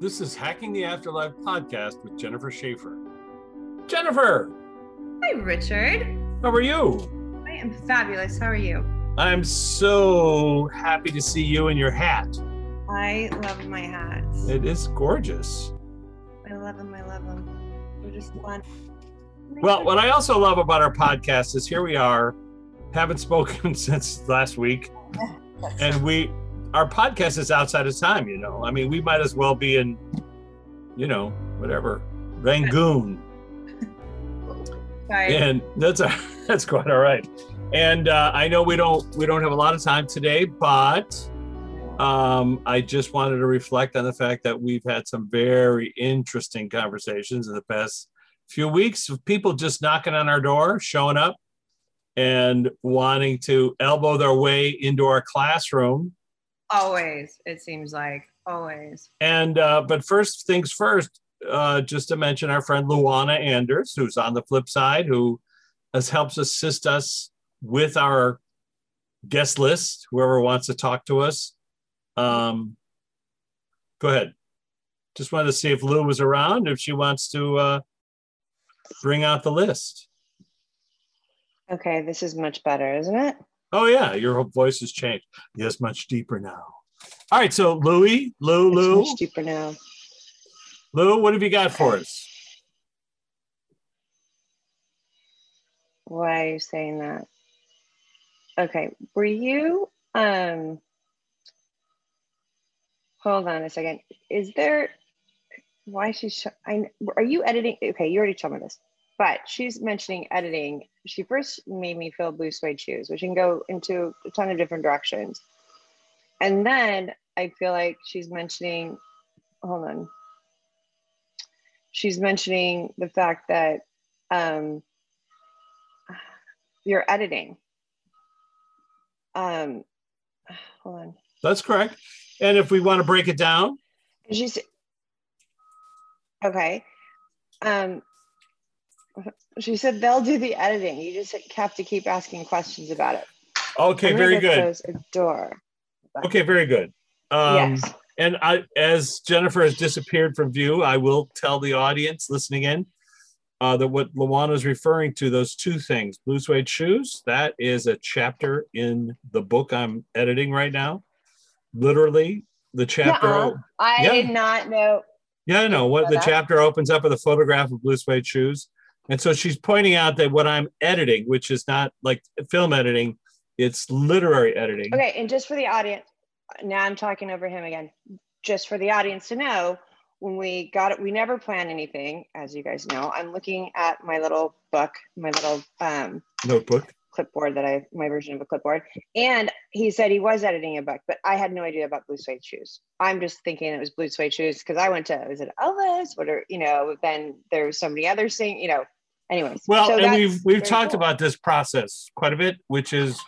This is Hacking the Afterlife podcast with Jennifer Shaffer. Jennifer, Hi, Richard. how are you? I am fabulous. How are you? I'm so happy to see you in your hat. I love my hat. It is gorgeous. I love them. I love them. They're just fun. Well, what I also love about our podcast is here we are, haven't spoken since last week, and we our podcast is outside of time, you know. I mean, we might as well be in, you know, whatever, Rangoon. Sorry. and that's a, that's quite all right. And uh, I know we don't we don't have a lot of time today, but um, I just wanted to reflect on the fact that we've had some very interesting conversations in the past few weeks of people just knocking on our door, showing up, and wanting to elbow their way into our classroom. Always, it seems like always. And uh, but first things first, uh, just to mention our friend Luana Anders, who's on the flip side, who has helps assist us with our guest list. Whoever wants to talk to us, um, go ahead. Just wanted to see if Lou was around, if she wants to uh, bring out the list. Okay, this is much better, isn't it? Oh yeah, your voice has changed. Yes, much deeper now. All right, so Louie, Lou, It's Lou, much deeper now. Lou, what have you got for us? Why are you saying that? Okay, were you um hold on a second. Is there why she's sh- I are you editing? Okay, you already told me this, but she's mentioning editing. She first made me feel blue suede shoes, which can go into a ton of different directions. And then I feel like she's mentioning, hold on. She's mentioning the fact that um, you're editing. Um, hold on. That's correct. And if we want to break it down, She's okay. Um, she said they'll do the editing. You just have to keep asking questions about it. okay, very good. Close a door. Okay, very good. Um, yes. And I, as Jennifer has disappeared from view, I will tell the audience listening in uh, that what Luana is referring to, those two things, blue suede shoes, that is a chapter in the book I'm editing right now. Literally, the chapter. Nuh-uh. I Yeah. did not know. Yeah, I know what the that. chapter opens up with a photograph of blue suede shoes. And so she's pointing out that what I'm editing, which is not like film editing, it's literary editing. Okay, and just for the audience, now I'm talking over him again. Just for the audience to know, when we got it, we never plan anything, as you guys know. I'm looking at my little book, my little um, Notebook. Clipboard that I, my version of a clipboard. And he said he was editing a book, but I had no idea about blue suede shoes. I'm just thinking it was blue suede shoes because I went to, was it Elvis? What are, you know, then there was somebody other saying, you know, anyways. Well, So and we've we've talked cool. about this process quite a bit, which is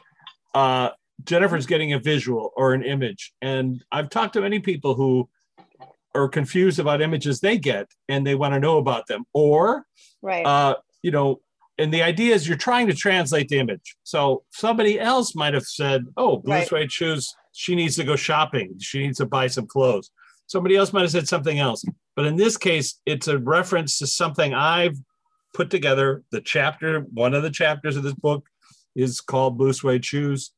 uh, Jennifer's getting a visual or an image, and I've talked to many people who are confused about images they get and they want to know about them, or Right. uh, you know, and the idea is you're trying to translate the image. So somebody else might have said, "Oh, blue Right. suede shoes. She needs to go shopping. She needs to buy some clothes." Somebody else might have said something else, but in this case, it's a reference to something I've put together. The chapter, one of the chapters of this book, is called "Blue Suede Shoes,"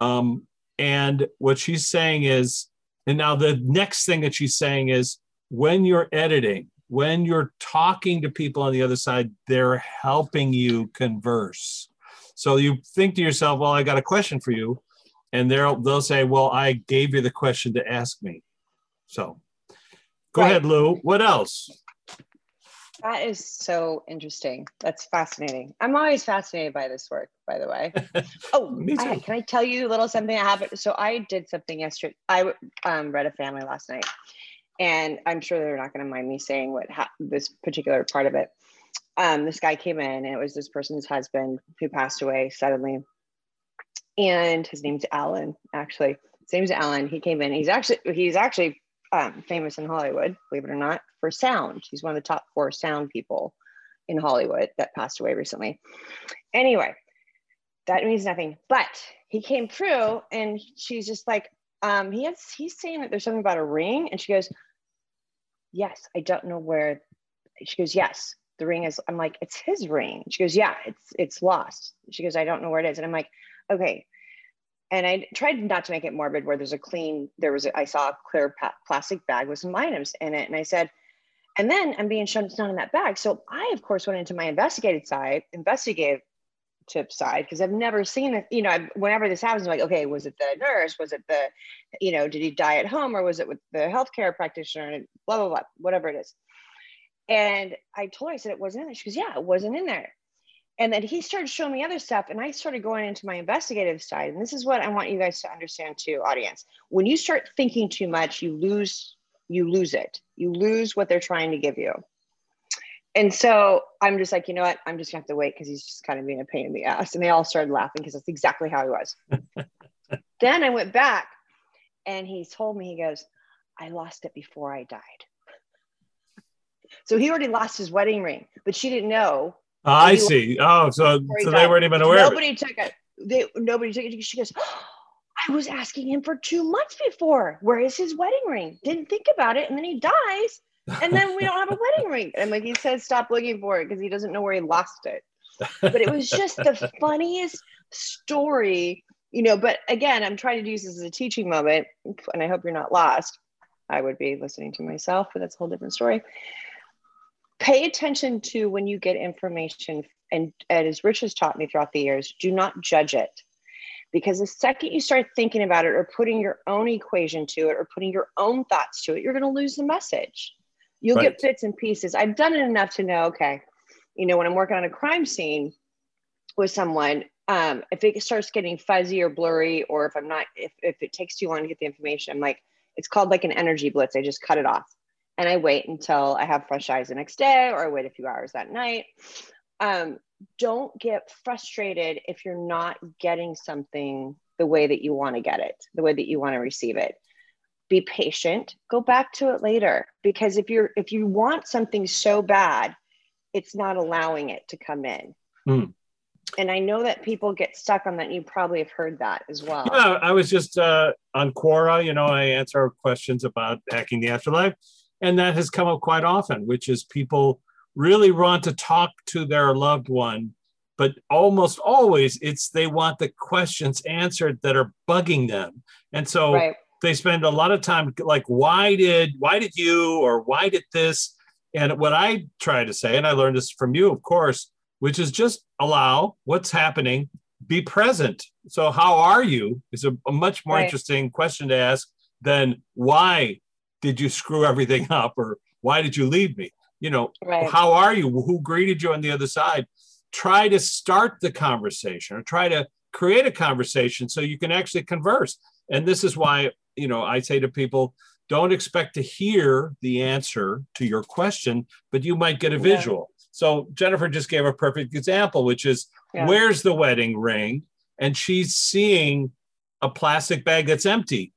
um, and what she's saying is, and now the next thing that she's saying is, when you're editing, when you're talking to people on the other side, they're helping you converse. So you think to yourself, well, I got a question for you. And they'll they'll say, Well, I gave you the question to ask me. So go Right. ahead, Lou. What else? That is so interesting. That's fascinating. I'm always fascinated by this work, by the way. Oh, I- can I tell you a little something that happened? So I did something yesterday. I um, read a family last night, and I'm sure they're not going to mind me saying what ha- this particular part of it. Um, this guy came in, and it was this person's husband who passed away suddenly, and his name's Alan. Actually, his name's Alan. He came in. He's actually he's actually um, famous in Hollywood, believe it or not, for sound. He's one of the top four sound people in Hollywood that passed away recently. Anyway, that means nothing. But he came through and she's just like, um, he has he's saying that there's something about a ring. And she goes, yes, I don't know where. She goes, yes, the ring is. I'm like, it's his ring. She goes, yeah, it's it's lost. She goes, I don't know where it is, and I'm like, okay. And I tried not to make it morbid, where there's a clean. There was a, I saw a clear pa- plastic bag with some items in it, and I said, and then I'm being shown it's not in that bag. So I, of course, went into my investigative side, investigative tip side because I've never seen it. You know, I've, whenever this happens, I'm like, okay, was it the nurse? Was it the, you know, did he die at home or was it with the healthcare practitioner? And blah blah blah, whatever it is. And I told her, I said it wasn't in there. She goes, yeah, it wasn't in there. And then he started showing me other stuff, and I started going into my investigative side. And this is what I want you guys to understand too, audience. When you start thinking too much, you lose you lose it. You lose what they're trying to give you and so I'm just like, you know what? I'm just gonna have to wait because he's just kind of being a pain in the ass. And they all started laughing because that's exactly how he was. then I went back and he told me, he goes, I lost it before I died. So he already lost his wedding ring, but she didn't know. Oh, I see. Oh, so, so they weren't even aware. Nobody took it. They nobody took it. She goes, oh, I was asking him for two months before. Where is his wedding ring? Didn't think about it. And then he dies and then we don't have a wedding ring. And like he says, stop looking for it because he doesn't know where he lost it. But it was just the funniest story, you know. But again, I'm trying to use this as a teaching moment, and I hope you're not lost. I would be listening to myself, but that's a whole different story. Pay attention to when you get information, and, and as Rich has taught me throughout the years, do not judge it because the second you start thinking about it or putting your own equation to it or putting your own thoughts to it, you're going to lose the message. You'll right. get bits and pieces. I've done it enough to know, okay, you know, when I'm working on a crime scene with someone, um, if it starts getting fuzzy or blurry, or if I'm not, if, if it takes too long to get the information, I'm like, it's called like an energy blitz. I just cut it off and I wait until I have fresh eyes the next day, or I wait a few hours that night. Um, don't get frustrated if you're not getting something the way that you want to get it, the way that you want to receive it be patient. Go back to it later because if you're if you want something so bad it's not allowing it to come in. Mm. and i know that people get stuck on that you probably have heard that as well. Yeah i was just uh, on quora you know i answer questions about hacking the afterlife and that has come up quite often which is people really want to talk to their loved one but almost always it's they want the questions answered that are bugging them. And so right they spend a lot of time like why did why did you or why did this? And what i try to say and i learned this from you of course which is just allow what's happening be present. So how are you is a, a much more right. interesting question to ask than why did you screw everything up or why did you leave me? You know right. how are you? Who greeted you on the other side? Try to start the conversation or try to create a conversation so you can actually converse. And this is why you know, I say to people, don't expect to hear the answer to your question, but you might get a visual. Yeah. So Jennifer just gave a perfect example, which is yeah. where's the wedding ring? And she's seeing a plastic bag that's empty.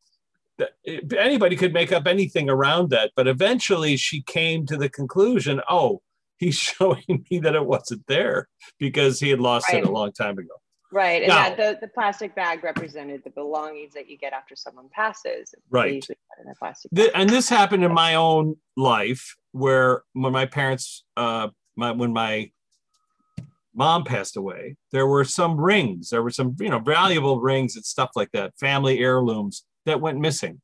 Anybody could make up anything around that, but eventually she came to the conclusion, oh, he's showing me that it wasn't there because he had lost right. it a long time ago. Right. And now, that the, the plastic bag represented the belongings that you get after someone passes. Right. The, and this happened in my own life where when my parents, uh, my, when my mom passed away, there were some rings, there were some, you know, valuable rings and stuff like that, family heirlooms that went missing.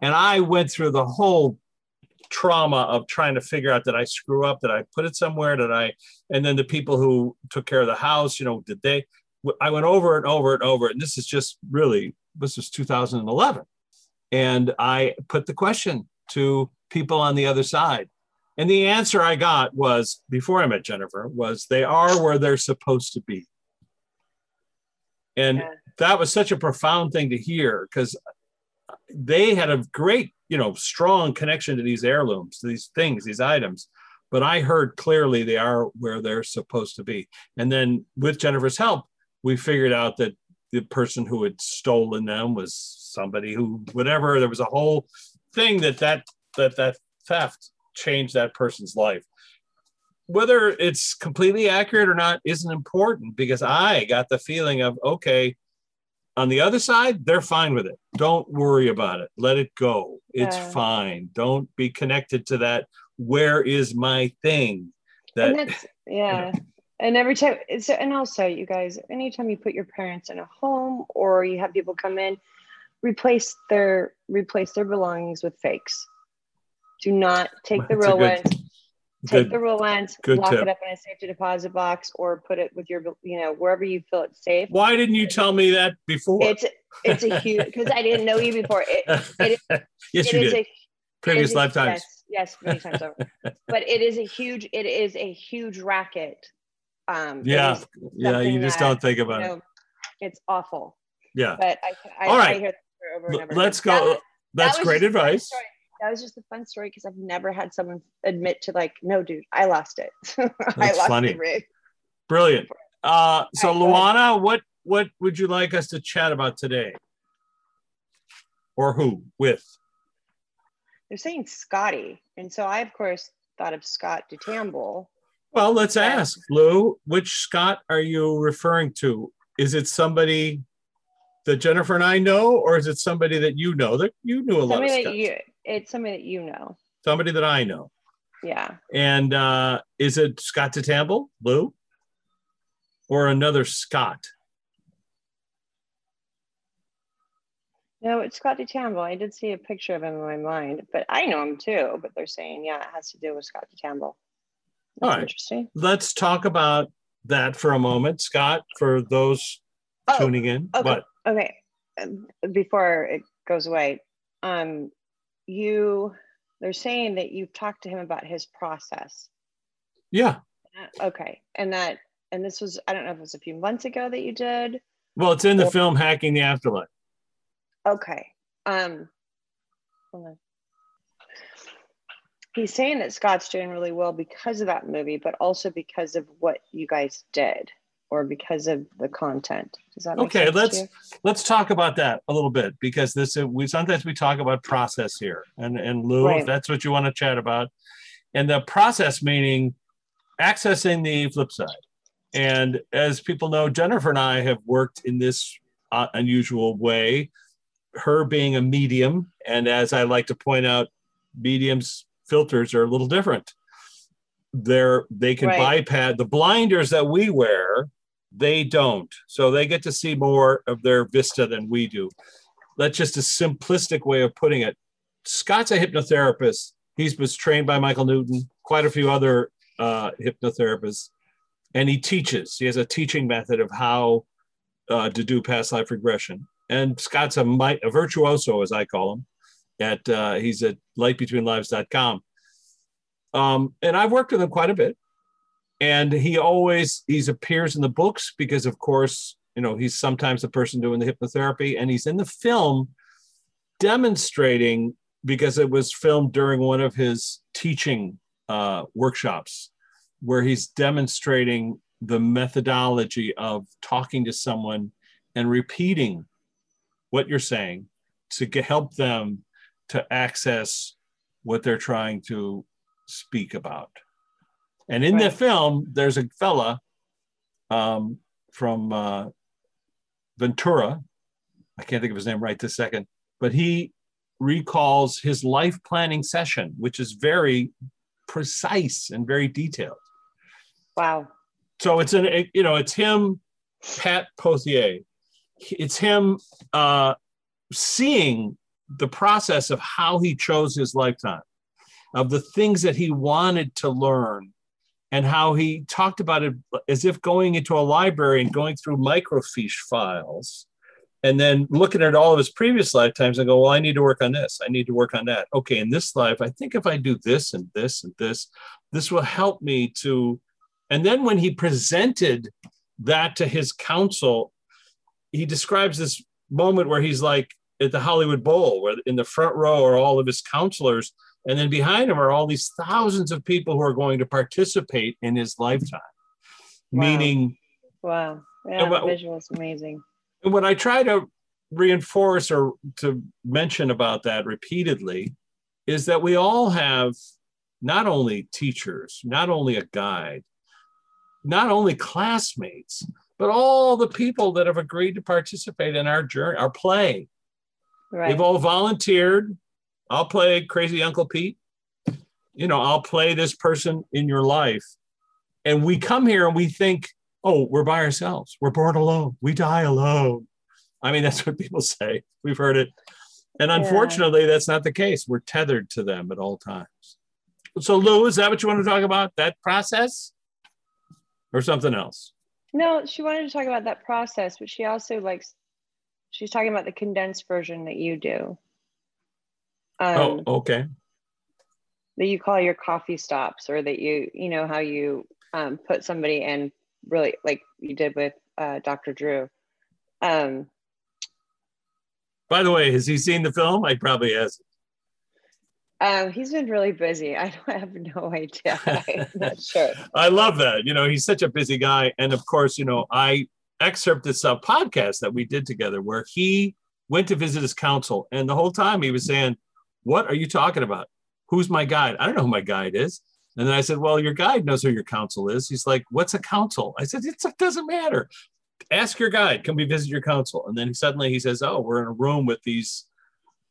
And I went through the whole trauma of trying to figure out that I screw up, that I put it somewhere, that I, and then the people who took care of the house, you know, did they, I went over and over and over, and this is just really this was 2011, and I put the question to people on the other side, and the answer I got was before I met Jennifer was they are where they're supposed to be, and yeah. that was such a profound thing to hear because they had a great you know strong connection to these heirlooms, to these things, these items but I heard clearly they are where they're supposed to be. And then with Jennifer's help, we figured out that the person who had stolen them was somebody who whatever there was a whole thing that that that that theft changed that person's life whether it's completely accurate or not isn't important because i got the feeling of okay on the other side, they're fine with it. Don't worry about it. Let it go. It's Yeah. fine. Don't be connected to that. Where is my thing? That and that's yeah and every time so and also you guys anytime you put your parents in a home or you have people come in replace their replace their belongings with fakes do not take the That's real good- ones take good. the real ones lock tip. it up in a safety deposit box or put it with your you know wherever you feel it's safe Why didn't you tell me that before? it's it's a huge because i didn't know you before it, it yes, it you is did. a Previous lifetimes. Yes, yes, many times over. But it is a huge, it is a huge racket. Um, Yeah, yeah. You just that, don't think you about it. it's awful. Yeah. But I, I, All right. I hear that over and over. Let's again. go. That- That's was great just a fun advice. That was just a fun story because I've never had someone admit to like, no, dude, I lost it. I That's lost funny. the rig. Brilliant. Uh, so. Luana, what what would you like us to chat about today? Or who with? They're saying Scotty, and so I of course thought of Scott DeTamble. Well, let's ask Lou. Which Scott are you referring to? Is it somebody that Jennifer and I know, or is it somebody that you know that you knew a lot of that you, it's somebody that you know. Somebody that I know. Yeah. And uh, is it Scott Tamble, Lou, or another Scott? No, it's Scott DeTamble. I did see a picture of him in my mind, but I know him too. But they're saying, yeah, it has to do with Scott DeTamble. All That's right. interesting. Let's talk about that for a moment, Scott. For those Oh, tuning in, okay. but okay. Um, Before it goes away, um, you they're saying that you've talked to him about his process. yeah. Uh, Okay, and that and this was I don't know if it was a few months ago that you did. Well, it's in the film Hacking the Afterlife. Okay. Um hold on. He's saying that Scott's doing really well because of that movie, but also because of what you guys did or because of the content. Does that Okay, let's let's talk about that a little bit because this uh, we sometimes we talk about process here, and and Lou, if that's what you want to chat about, and the process meaning accessing the flip side. And as people know, Jennifer and I have worked in this uh, unusual way. Her being a medium, and as I like to point out, mediums filters are a little different. They're they can Right. bypass the blinders that we wear they don't. So they get to see more of their vista than we do. That's just a simplistic way of putting it. Scott's a hypnotherapist. He's was trained by Michael Newton, quite a few other uh, hypnotherapists, and he teaches. He has a teaching method of how uh, to do past life regression. And Scott's a, a virtuoso, as I call him. At uh, he's at lightbetweenlives.com. Um, and I've worked with him quite a bit and he always he's appears in the books because of course you know he's sometimes the person doing the hypnotherapy and he's in the film demonstrating because it was filmed during one of his teaching uh, workshops where he's demonstrating the methodology of talking to someone and repeating what you're saying to help them to access what they're trying to speak about and in the film, there's a fella um, from uh, Ventura. I can't think of his name right this second, but he recalls his life planning session, which is very precise and very detailed. Wow. So it's an, you know, it's him, Pat Pothier. It's him uh, seeing the process of how he chose his lifetime, of the things that he wanted to learn, and how he talked about it as if going into a library and going through microfiche files and then looking at all of his previous lifetimes and go, well, I need to work on this. I need to work on that. Okay, in this life, I think if I do this and this and this, this will help me to. And then when he presented that to his council, he describes this moment where he's like at the Hollywood Bowl, where in the front row are all of his counselors, and then behind him are all these thousands of people who are going to participate in his lifetime. Wow. Meaning, Wow. Yeah, what- visual is amazing. and when I try to reinforce or to mention about that repeatedly, is that we all have not only teachers, not only a guide, not only classmates, but all the people that have agreed to participate in our journey, our play. Right. They've all volunteered. I'll play Crazy Uncle Pete. You know, I'll play this person in your life. And we come here and we think, oh, we're by ourselves. We're born alone. We die alone. I mean, that's what people say. We've heard it. And Yeah. unfortunately, that's not the case. We're tethered to them at all times. So, Lou, is that what you want to talk about? That process or something else? No, she wanted to talk about that process, but she also likes, she's talking about the condensed version that you do. Um, oh, okay. that you call your coffee stops or that you you know how you um, put somebody in really like you did with uh, dr drew um, By the way, has he seen the film? I probably has. um, he's been really busy i don't have no idea i'm not sure I love that. You know, he's such a busy guy. And of course, you know, I excerpt this uh, podcast that we did together where he went to visit his council. And the whole time he was saying, What are you talking about? Who's my guide? I don't know who my guide is. And then I said, Well, your guide knows who your council is. He's like, What's a council? I said, It doesn't matter. Ask your guide. Can we visit your council? And then suddenly he says, Oh, we're in a room with these.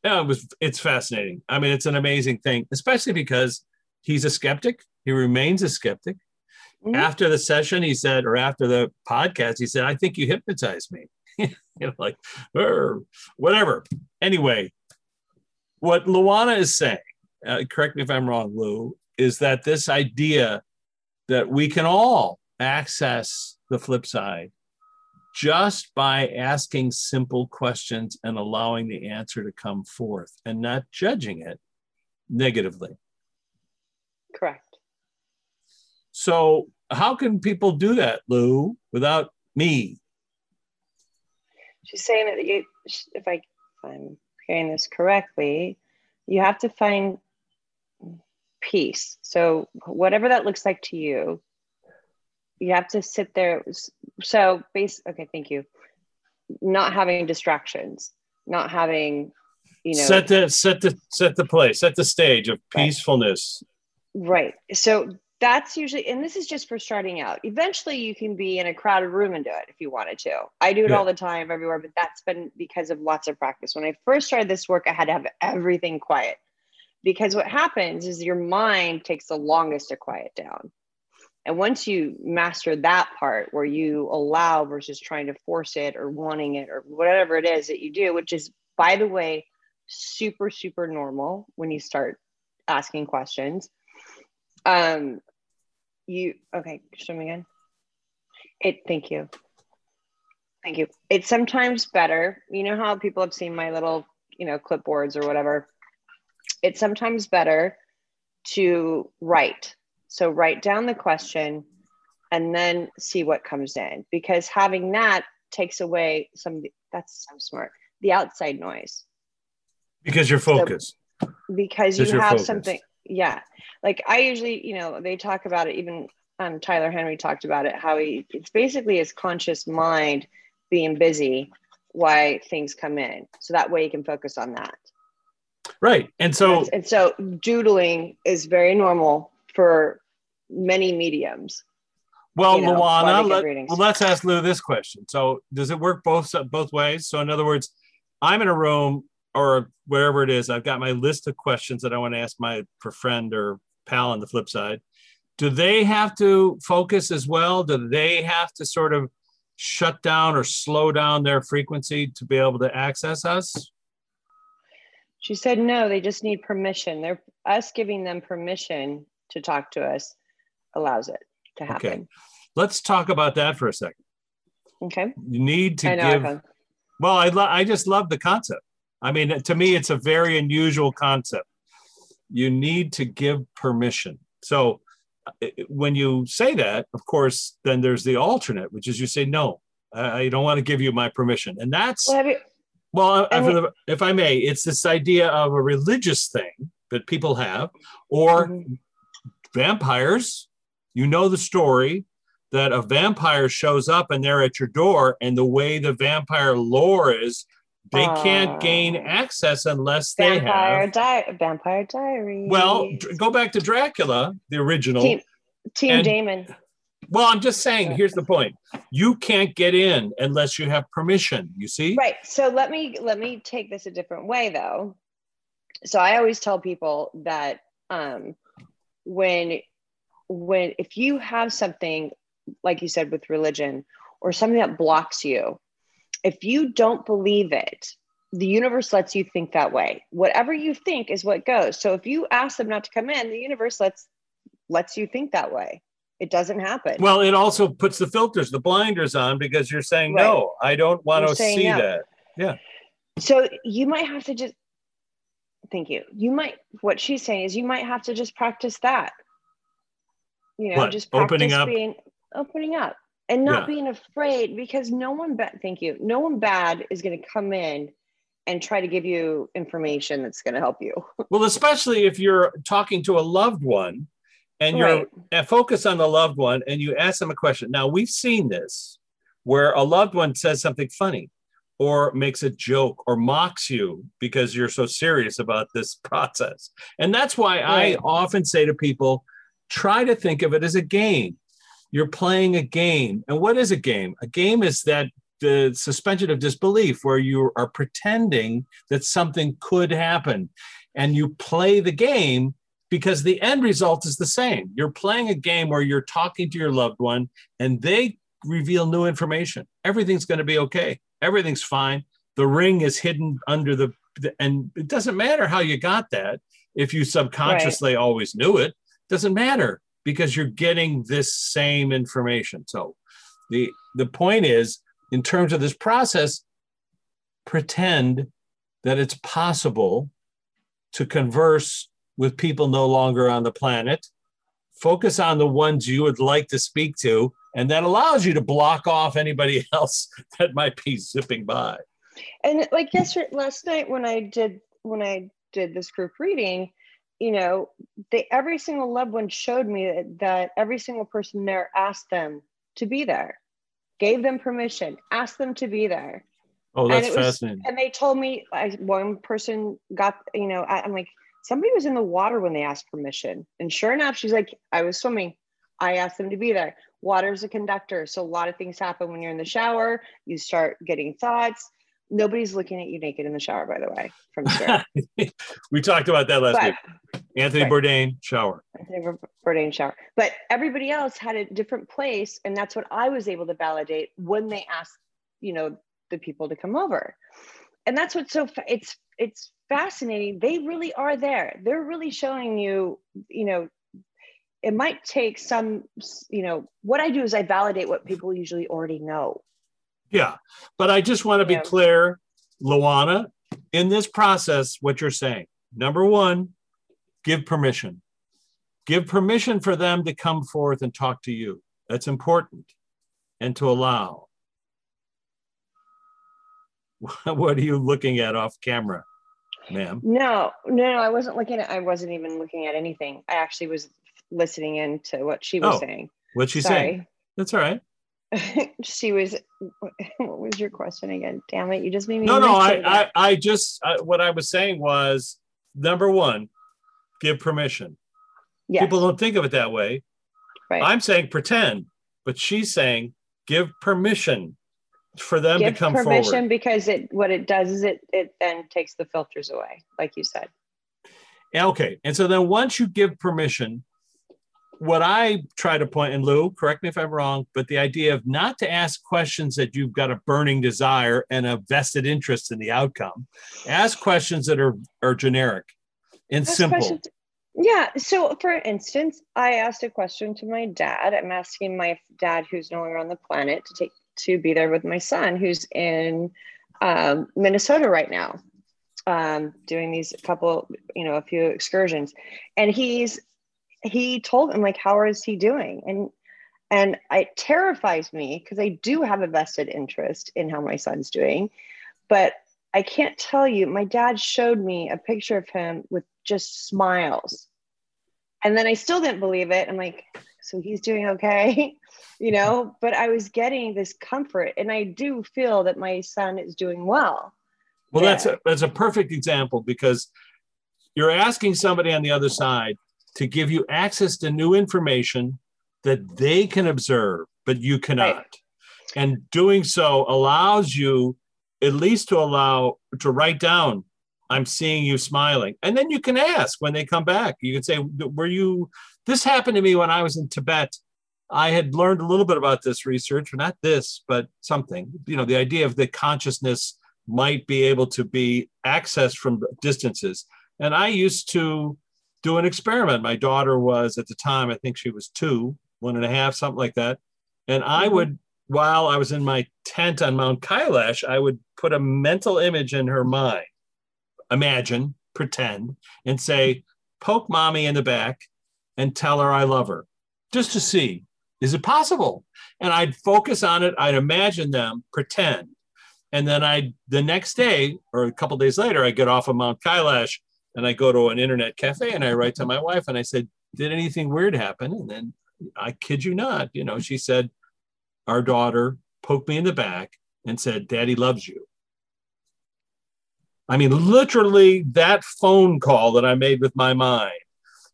Yeah, it was it's fascinating. I mean, it's an amazing thing, especially because he's a skeptic. He remains a skeptic. Mhm. After the session, he said, or after the podcast, he said, I think you hypnotized me. you know, like, whatever. Anyway, what Luana is saying, uh, correct me if I'm wrong, Lou, is that this idea that we can all access the flip side just by asking simple questions and allowing the answer to come forth and not judging it negatively. correct So, how can people do that, Lou, without me? she's saying that you if i if i'm hearing this correctly you have to find peace so whatever that looks like to you you have to sit there so base okay thank you not having distractions not having you know set the set the set the place, set the stage of Right. peacefulness. Right. So that's usually, and this is just for starting out. Eventually, you can be in a crowded room and do it if you wanted to. I do it Yeah. all the time, everywhere, but that's been because of lots of practice. When I first started this work, I had to have everything quiet because what happens is your mind takes the longest to quiet down. And once you master that part where you allow versus trying to force it or wanting it or whatever it is that you do, which is, by the way, super, super normal when you start asking questions. Um, you okay? Show me again. It. Thank you. Thank you. It's sometimes better. You know how people have seen my little, you know, clipboards or whatever. It's sometimes better to write. So write down the question and then see what comes in because having that takes away some of the, that's so smart the outside noise Because you're focused. because Just you have focus. something yeah like i usually you know they talk about it even um, tyler henry talked about it how he it's basically his conscious mind being busy why things come in so that way you can focus on that right. And so and so doodling is very normal for many mediums Well, you know, Luana, let, well, let's ask Lou this question. So, does it work both both ways? So, in other words, I'm in a room or wherever it is. I've got my list of questions that I want to ask my friend or pal on the flip side. Do they have to focus as well? Do they have to sort of shut down or slow down their frequency to be able to access us? she said no they just need permission they're us giving them permission to talk to us allows it to happen Okay. Let's talk about that for a second. okay, You need to i know give. Well, I lo- I just love the concept. I mean, to me, it's a very unusual concept. You need to give permission. So uh, when you say that, of course, then there's the alternate, which is you say no. I don't want to give you my permission, and that's well, you, well, if I may, it's this idea of a religious thing that people have, or Mhm. vampires. You know the story that a vampire shows up and they're at your door, and the way the vampire lore is, they can't gain access unless they have. di- vampire diary Well, go back to Dracula, the original. team team and- damon Well, I'm just saying, here's the point. You can't get in unless you have permission. You see? Right. So let me let me take this a different way though. So I always tell people that um when when if you have something like you said with religion or something that blocks you, if you don't believe it, the universe lets you think that way. Whatever you think is what goes. So if you ask them not to come in, the universe lets lets you think that way. It doesn't happen. Well, it also puts the filters, the blinders on because you're saying, Right. no, I don't want You're to see no. that. Yeah. So you might have to just thank you. You might what she's saying is you might have to just practice that. You know, What? just Opening up? being opening up and not Yeah. being afraid because no one bad thank you. No one bad is going to come in and try to give you information that's going to help you. Well, especially if you're talking to a loved one and you're Right. focus on the loved one and you ask them a question. Now, we've seen this where a loved one says something funny or makes a joke or mocks you because you're so serious about this process. And that's why I often say to people try to think of it as a game. You're playing a game. And what is a game? A game is that the suspension of disbelief where you are pretending that something could happen and you play the game because the end result is the same. You're playing a game where you're talking to your loved one and they reveal new information. Everything's going to be okay. Everything's fine. The ring is hidden under the, the- and it doesn't matter how you got that. If you subconsciously always knew it, doesn't matter because you're getting this same information. So the the point is in terms of this process pretend that it's possible to converse with people no longer on the planet. Focus on the ones you would like to speak to, and that allows you to block off anybody else that might be zipping by. and like yesterday last night when i did when i did this group reading you know they every single loved one showed me that, that every single person there asked them to be there gave them permission asked them to be there. Oh, And that's was- fascinating. and they told me I, one person got you know I, i'm like somebody was in the water when they asked permission. And sure enough she's like i was swimming. I asked them to be there. Water's a conductor so a lot of things happen when you're in the shower. You start getting thoughts. Nobody's looking at you naked in the shower by the way from we talked about that last but week. Anthony Right. Bourdain, shower. Never Bourdain shower. But everybody else had a different place, and that's what I was able to validate when they asked, you know, the people to come over. And that's what's so fa- it's it's fascinating. They really are there. They're really showing you, you know, it might take some, you know, what I do is I validate what people usually already know. Yeah. But I just want to be Yeah. clear, Luana, in this process, what you're saying. Number one, give permission. Give permission for them to come forth and talk to you. That's important. And to allow. What are you looking at off camera, ma'am? No, no, no, I wasn't looking at I wasn't even looking at anything. I actually was listening in to what she was Oh, saying. What she saying? That's all right. she was what was your question again damn it you just made me No, no, I, I, I just, I, what I was saying was number one, give permission. yes, People don't think of it that way. right. I'm saying pretend, but she's saying give permission for them give to come forward. Give permission forward. because it what it does is it it then takes the filters away like you said Okay. And so then once you give permission, what I try to point, and Lou, correct me if I'm wrong, but the idea of not to ask questions that you've got a burning desire and a vested interest in the outcome. Ask questions that are, are generic and simple. yeah so for instance i asked a question to my dad. I'm asking my dad who's no longer on the planet to take to be there with my son who's in um, minnesota right now um, doing these couple you know a few excursions. And he's he told him like how is he doing? And and it terrifies me because i do have a vested interest in how my son's doing but i can't tell you my dad showed me a picture of him with just smiles and then i still didn't believe it i'm like so he's doing okay you know but i was getting this comfort and i do feel that my son is doing well Well, that's a, that's a perfect example because you're asking somebody on the other side to give you access to new information that they can observe, but you cannot. Right. And doing so allows you at least to allow to write down, I'm seeing you smiling. And then you can ask when they come back. You can say, Were you, this happened to me when I was in Tibet. I had learned a little bit about this research, not this, but something, you know, the idea of the consciousness might be able to be accessed from distances. And I used to do an experiment. My daughter was at the time, I think she was two, one and a half, something like that. And I mm-hmm. would, while I was in my tent on Mount Kailash, I would put a mental image in her mind, imagine, pretend, and say, poke mommy in the back and tell her I love her, just to see, is it possible? And I'd focus on it, I'd imagine them, pretend. And then I, the next day or a couple days later, I get off of Mount Kailash and I go to an internet cafe and I write to my wife and I said, Did anything weird happen? And then I kid you not, you know, she said, Our daughter poked me in the back and said, Daddy loves you. I mean, literally that phone call that I made with my mind.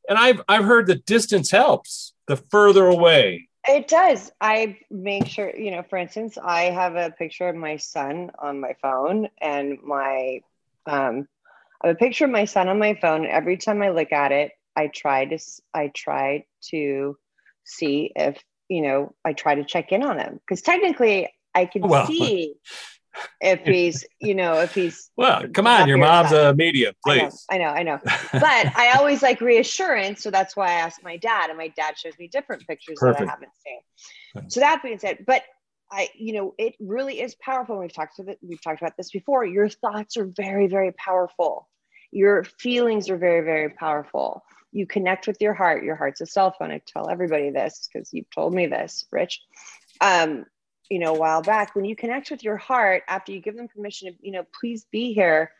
And I've I've heard that distance helps the further away. It does. I make sure, you know, for instance, I have a picture of my son on my phone and my um I have a picture of my son on my phone. Every time I look at it, I try to I try to see if you know I try to check in on him because technically I can well, see if he's you know if he's well come on your mom's a medium please I know, I know I know but I always like reassurance so that's why I ask my dad and my dad shows me different pictures Perfect. that I haven't seen so that being said but I, you know, it really is powerful. We've talked to the, we've talked about this before. Your thoughts are very, very powerful. Your feelings are very, very powerful. You connect with your heart. Your heart's a cell phone. I tell everybody this because you've told me this, Rich. Um, you know, a while back, when you connect with your heart after you give them permission to, you know, please be here,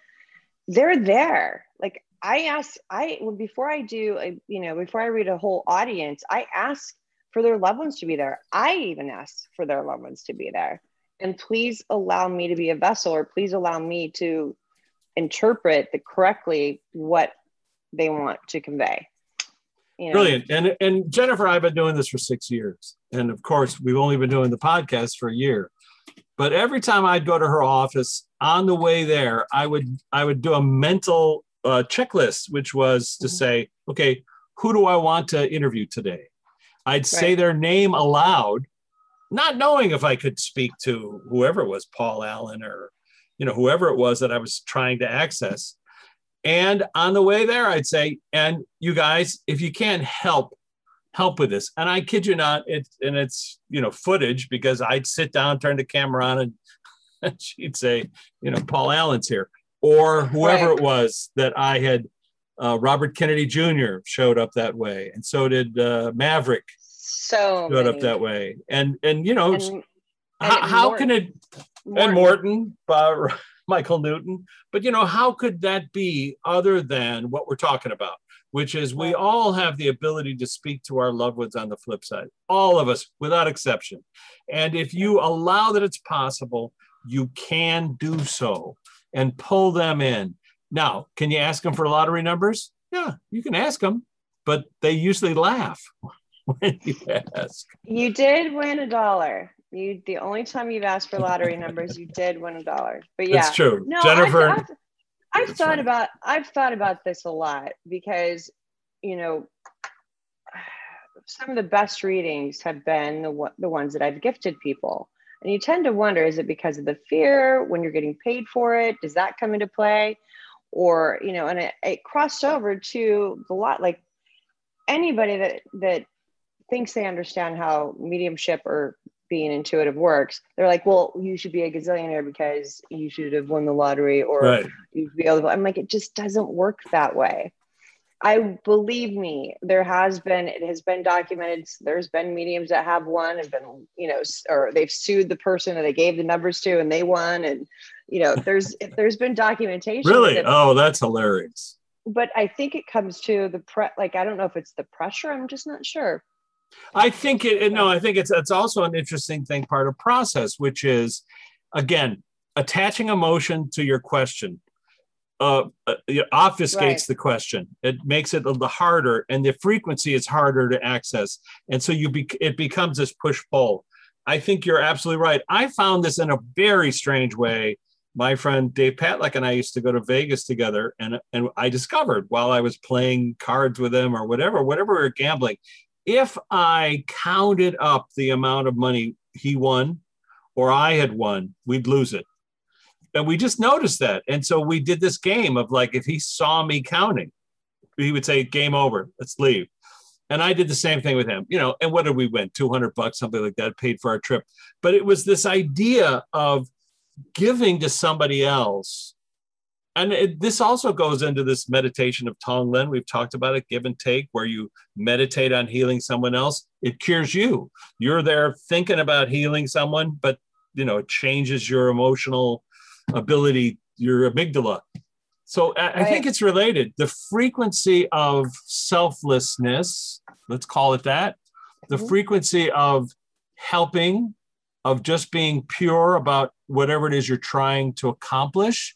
they're there. Like I ask, I well, before I do, a, you know, before I read a whole audience, I ask for their loved ones to be there. I even ask for their loved ones to be there. And please allow me to be a vessel, or please allow me to interpret the correctly what they want to convey. You know? Brilliant. And and Jennifer, I've been doing this for six years. And of course, we've only been doing the podcast for a year. But every time I'd go to her office on the way there, I would I would do a mental uh, checklist, which was to mm-hmm. say, okay, who do I want to interview today? I'd right. say their name aloud, not knowing if I could speak to whoever it was, Paul Allen or you know, whoever it was that I was trying to access. And on the way there, I'd say, and you guys, if you can't help, help with this. And I kid you not, it's and it's you know footage because I'd sit down, turn the camera on, and, and she'd say, you know, Paul Allen's here, or whoever right. it was that I had. Uh, Robert Kennedy Jr. showed up that way, and so did uh, Maverick. So showed many. up that way, and and you know, and, and how, how can it Morton. and Morton, uh, Michael Newton. But you know, how could that be other than what we're talking about, which is we all have the ability to speak to our loved ones on the flip side, all of us without exception. And if you allow that it's possible, you can do so and pull them in. Now, can you ask them for lottery numbers? Yeah, you can ask them, but they usually laugh when you ask. You did win a dollar. You the only time you've asked for lottery numbers, you did win a dollar. But yeah, it's true. No, Jennifer, I've, I've, I've thought funny. about I've thought about this a lot because you know some of the best readings have been the the ones that I've gifted people. And you tend to wonder is it because of the fear when you're getting paid for it? Does that come into play? Or, you know, and it, it crossed over to the lot like anybody that that thinks they understand how mediumship or being intuitive works they're like well you should be a gazillionaire because you should have won the lottery or right. you'd be able to i'm like it just doesn't work that way. I believe me there has been it has been documented there's been mediums that have won and been you know or they've sued the person that they gave the numbers to and they won and you know there's there's been documentation really? that, oh that's hilarious. But i think it comes to the pre like i don't know if it's the pressure i'm just not sure I think it, no, I think it's it's also an interesting thing, part of process, which is again attaching emotion to your question. uh, uh, it obfuscates Right. the question. It makes it a little harder, and the frequency is harder to access, and so you be, it becomes this push pull. I think you're absolutely right. I found this in a very strange way. My friend Dave Patlick and I used to go to Vegas together, and and I discovered while I was playing cards with him or whatever, whatever we were gambling, if I counted up the amount of money he won or I had won, we'd lose it. And we just noticed that. And so we did this game of like, if he saw me counting, he would say, game over, let's leave. And I did the same thing with him, you know. And what did we win? 200 bucks, something like that, paid for our trip. But it was this idea of giving to somebody else. And it, this also goes into this meditation of Tonglen. We've talked about it, give and take, where you meditate on healing someone else. It cures you. You're there thinking about healing someone, but you know, it changes your emotional ability, your amygdala. So I, I think it's related. The frequency of selflessness, let's call it that, the Mhm. frequency of helping, of just being pure about whatever it is you're trying to accomplish.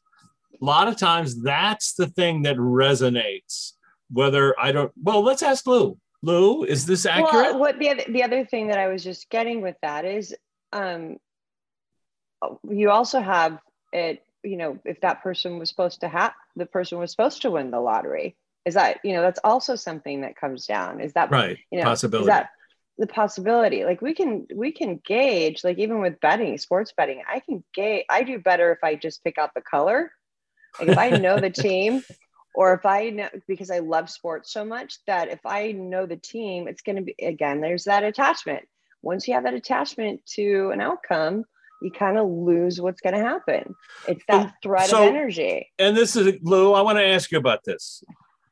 A lot of times that's the thing that resonates. Whether I don't, well, let's ask Lou. Lou, is this accurate? Well, what the other, the other thing that I was just getting with that is, um, you also have it. You know, if that person was supposed to have, the person was supposed to win the lottery. Is that you know that's also something that comes down? Is that right. you know Possibility. is that the possibility? Like we can we can gauge like even with betting, sports betting, I can gauge. I do better if I just pick out the color. Like if I know the team, or if I know because I love sports so much that if I know the team, it's going to be again. There's that attachment. Once you have that attachment to an outcome, you kind of lose what's going to happen. It's that threat so- of energy. and this is Lou. I want to ask you about this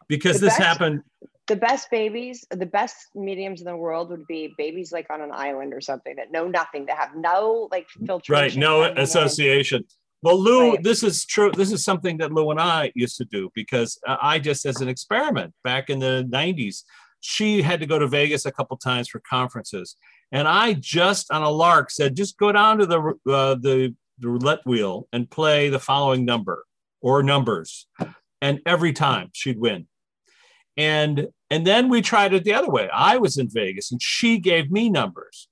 because The this best- happened. the best babies, the best mediums in the world would be babies like on an island or something that know nothing, that have no like filtration. Right. No association. Well, Lou, Right. this is true. This is something that Lou and I used to do because uh, I just, as an experiment back in the 90s, she had to go to Vegas a couple times for conferences. And I just on a lark said, just go down to the, uh, the, the roulette wheel and play the following number or numbers. And every time she'd win. And and then we tried it the other way. I was in Vegas and she gave me numbers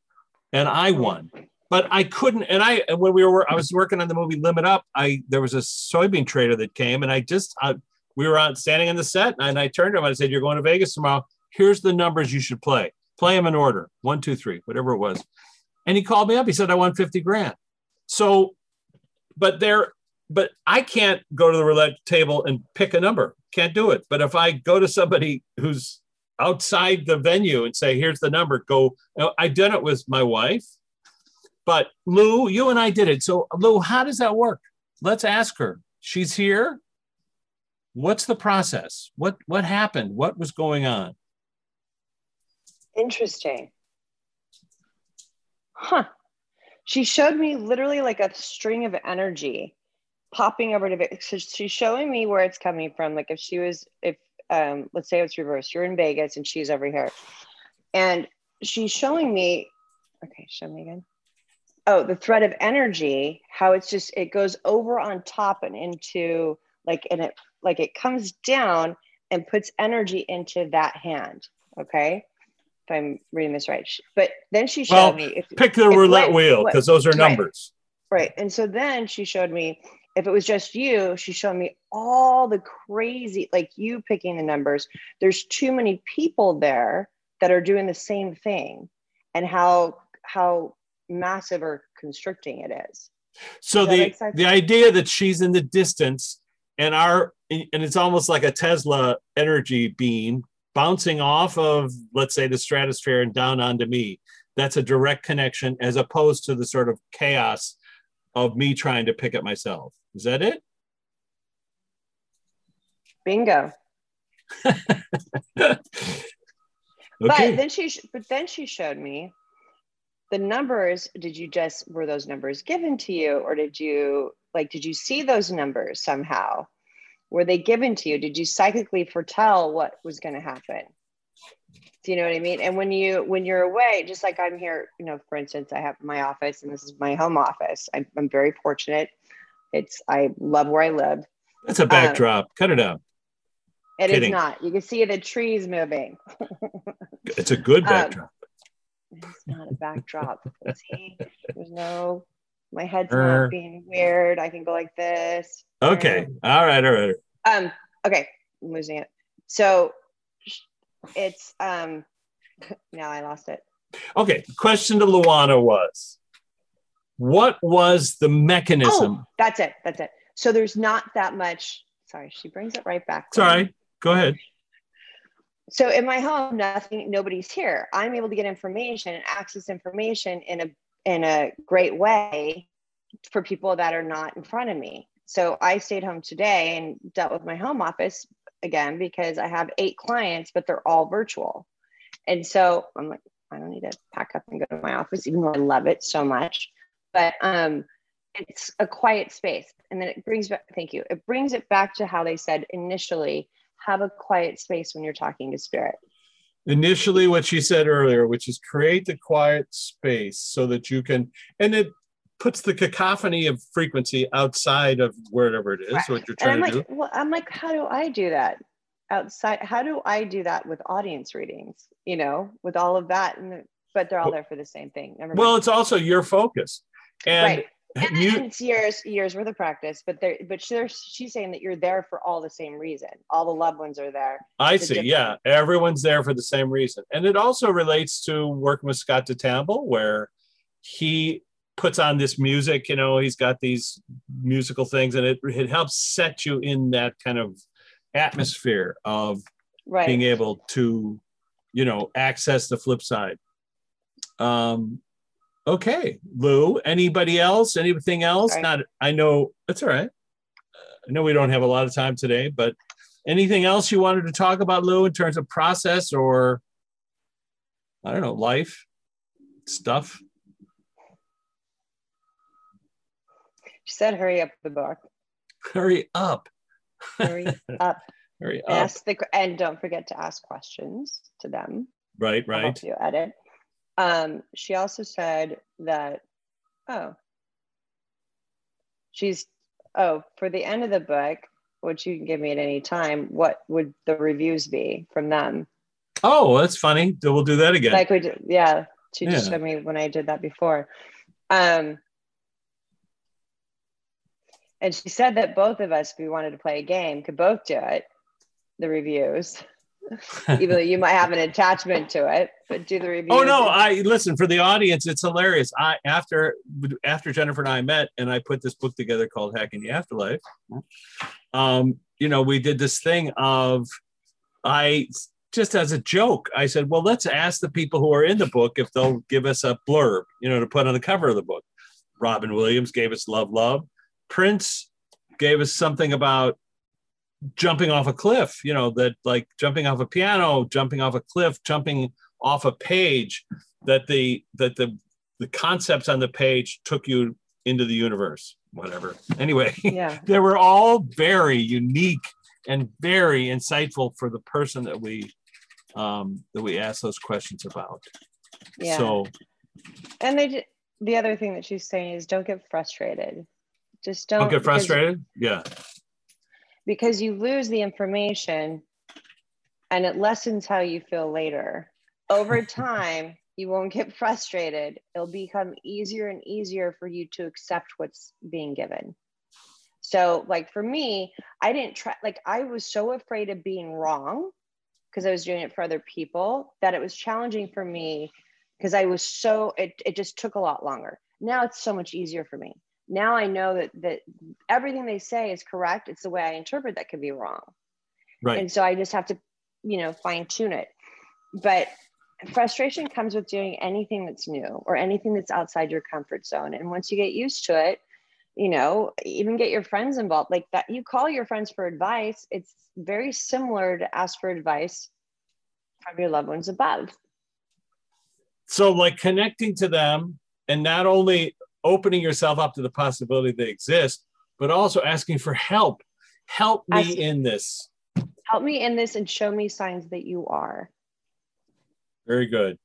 and I won but I couldn't. And I, when we were, I was working on the movie Limit Up. I there was a soybean trader that came, and I just, I, we were on standing on the set, and I turned to him. and I said, "You're going to Vegas tomorrow. Here's the numbers you should play. Play them in order, one, two, three, whatever it was." And he called me up. He said, "I won fifty grand." So, but there, but I can't go to the roulette table and pick a number. Can't do it. But if I go to somebody who's outside the venue and say, "Here's the number," go. I've done it with my wife. But Lou, you and I did it. So Lou, how does that work? Let's ask her. She's here. What's the process? What what happened? What was going on? Interesting. Huh. She showed me literally like a string of energy popping over to Vegas. So she's showing me where it's coming from. Like if she was, if um, let's say it's reversed, you're in Vegas and she's over here. And she's showing me, okay, show me again. Oh, the thread of energy, how it's just it goes over on top and into like and it like it comes down and puts energy into that hand. Okay. If I'm reading this right. But then she showed Well, me if Pick the If roulette wheel because those are right. numbers. Right. And so then she showed me if it was just you, she showed me all the crazy, like you picking the numbers. There's too many people there that are doing the same thing and how how massive or constricting it is. So the the idea that she's in the distance and our and it's almost like a Tesla energy beam bouncing off of let's say the stratosphere and down onto me. That's a direct connection as opposed to the sort of chaos of me trying to pick it myself. Is that it? Bingo. okay. But then she but then she showed me the numbers. Did you just were those numbers given to you or did you like did you see those numbers somehow? Were they given to you? Did you psychically foretell what was going to happen? Do you know what I mean? And when you when you're away, just like I'm here, you know, for instance, I have my office and this is my home office. I'm, I'm very fortunate. It's I love where I live, That's a backdrop. Cut it out. It is Kidding. not. You can see the trees moving. It's a good Um, backdrop. It's not a backdrop. See, there's no. My head's not being weird. I can go like this. okay. All right. All right. Um. Okay. I'm losing it. So it's um. Now I lost it. Okay. Question to Luana was what was the mechanism? Oh, that's it. That's it. So there's not that much. Sorry, she brings it right back. Sorry. Go ahead. So in my home, nothing, nobody's here. I'm able to get information and access information in a in a great way for people that are not in front of me. So I stayed home today and dealt with my home office again because I have eight clients, but they're all virtual. And so I'm like, I don't need to pack up and go to my office, even though I love it so much. But um, it's a quiet space. And then it brings back, thank you. It brings it back to how they said initially have a quiet space when you're talking to spirit. Initially, what she said earlier, which is create the quiet space so that you can, and it puts the cacophony of frequency outside of wherever it is, Right. what you're trying to like, do. well, I'm like, how do I do that outside? How do I do that with audience readings? You know, with all of that, and but they're all there for the same thing. Never Well, mind. it's also your focus. And right. And you, it's years, years worth of practice, but there, but she's she's saying that you're there for all the same reason. All the loved ones are there. I see. Yeah, everyone's there for the same reason, and it also relates to working with Scott De Tamble, where he puts on this music. You know, he's got these musical things, and it it helps set you in that kind of atmosphere of Right. being able to, you know, access the flip side. Um, okay, Lou. Anybody else? Anything else? Sorry. Not. I know that's all right. Uh, I know we don't have a lot of time today, but anything else you wanted to talk about, Lou, in terms of process or I don't know, life stuff? She said, "Hurry up the book. Hurry up. Hurry up. Hurry up. Ask the and don't forget to ask questions to them. Right, right. you edit. Um, she also said that, oh, she's, oh, for the end of the book, which you can give me at any time, what would the reviews be from them? Oh, that's funny. We'll do that again. Like we did, yeah, she just Yeah. showed me when I did that before. Um, and she said that both of us, if we wanted to play a game, could both do it, the reviews. Even though you might have an attachment to it, but do the reviews. Oh no! I listen for the audience. It's hilarious. I after after Jennifer and I met, and I put this book together called Hacking the Afterlife. Um, you know, we did this thing of I just as a joke. I said, "Well, let's ask the people who are in the book if they'll give us a blurb, you know, to put on the cover of the book." Robin Williams gave us "Love, Love." Prince gave us something about jumping off a cliff, you know, that like jumping off a piano, jumping off a cliff, jumping off a page, that the that the the concepts on the page took you into the universe, whatever. Anyway, yeah. they were all very unique and very insightful for the person that we um that we asked those questions about. Yeah. So And they the other thing that she's saying is don't get frustrated. Just don't, don't get frustrated. Yeah. Because you lose the information and it lessens how you feel later. Over time, you won't get frustrated. It'll become easier and easier for you to accept what's being given. So, like for me, I didn't try, like, I was so afraid of being wrong because I was doing it for other people that it was challenging for me because I was so, it, it just took a lot longer. Now it's so much easier for me. Now I know that that everything they say is correct. It's the way I interpret that could be wrong. Right. And so I just have to, you know, fine tune it. But frustration comes with doing anything that's new or anything that's outside your comfort zone. And once you get used to it, you know, even get your friends involved like that. You call your friends for advice. It's very similar to ask for advice from your loved ones above. so like connecting to them and not only opening yourself up to the possibility they exist but also asking for help help me Ask- in this Help me in this and show me signs that you are. very good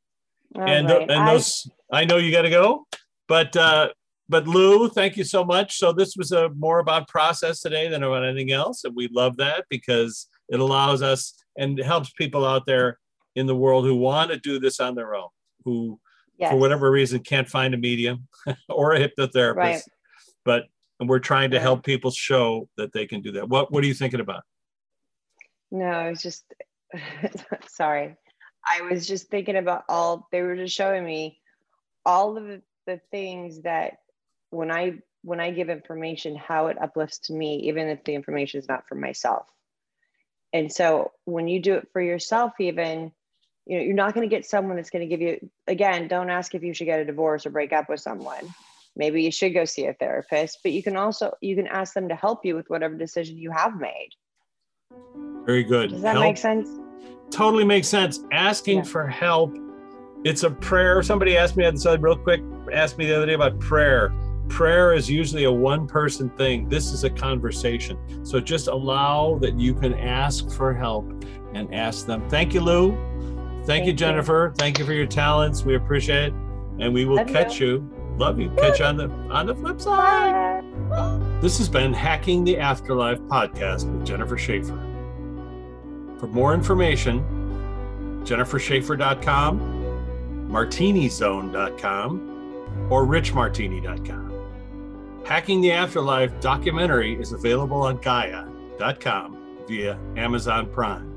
All and, tho- right. and I- those i know you got to go but uh but Lou, thank you so much. So this was a more about process today than about anything else, and we love that because it allows us and helps people out there in the world who want to do this on their own, who Yes. for whatever reason can't find a medium or a hypnotherapist. Right. But and we're trying to help people show that they can do that. What What are you thinking about? No, i was just sorry. I was just thinking about all they were just showing me all of the, the things that when I when I give information, how it uplifts to me, even if the information is not for myself. And so when you do it for yourself, even you know, you're not going to get someone that's going to give you again, don't ask if you should get a divorce or break up with someone. Maybe you should go see a therapist, but you can also you can ask them to help you with whatever decision you have made. Very good. Does that Help- make sense? totally makes sense. Asking Yeah. for help, it's a prayer. Somebody asked me on the side real quick, asked me the other day about prayer. Prayer is usually a one person thing. This is a conversation. So just allow that you can ask for help and ask them. Thank you, Lou. Thank, you, Thank you. Jennifer. Thank you for your talents. We appreciate it. And we will Love catch you. Love you. Catch you on the on the flip side. This has been Hacking the Afterlife podcast with Jennifer Shaffer. For more information, jennifershaffer.com, martinizone.com, or richmartini.com. Hacking the Afterlife documentary is available on Gaia.com via Amazon Prime.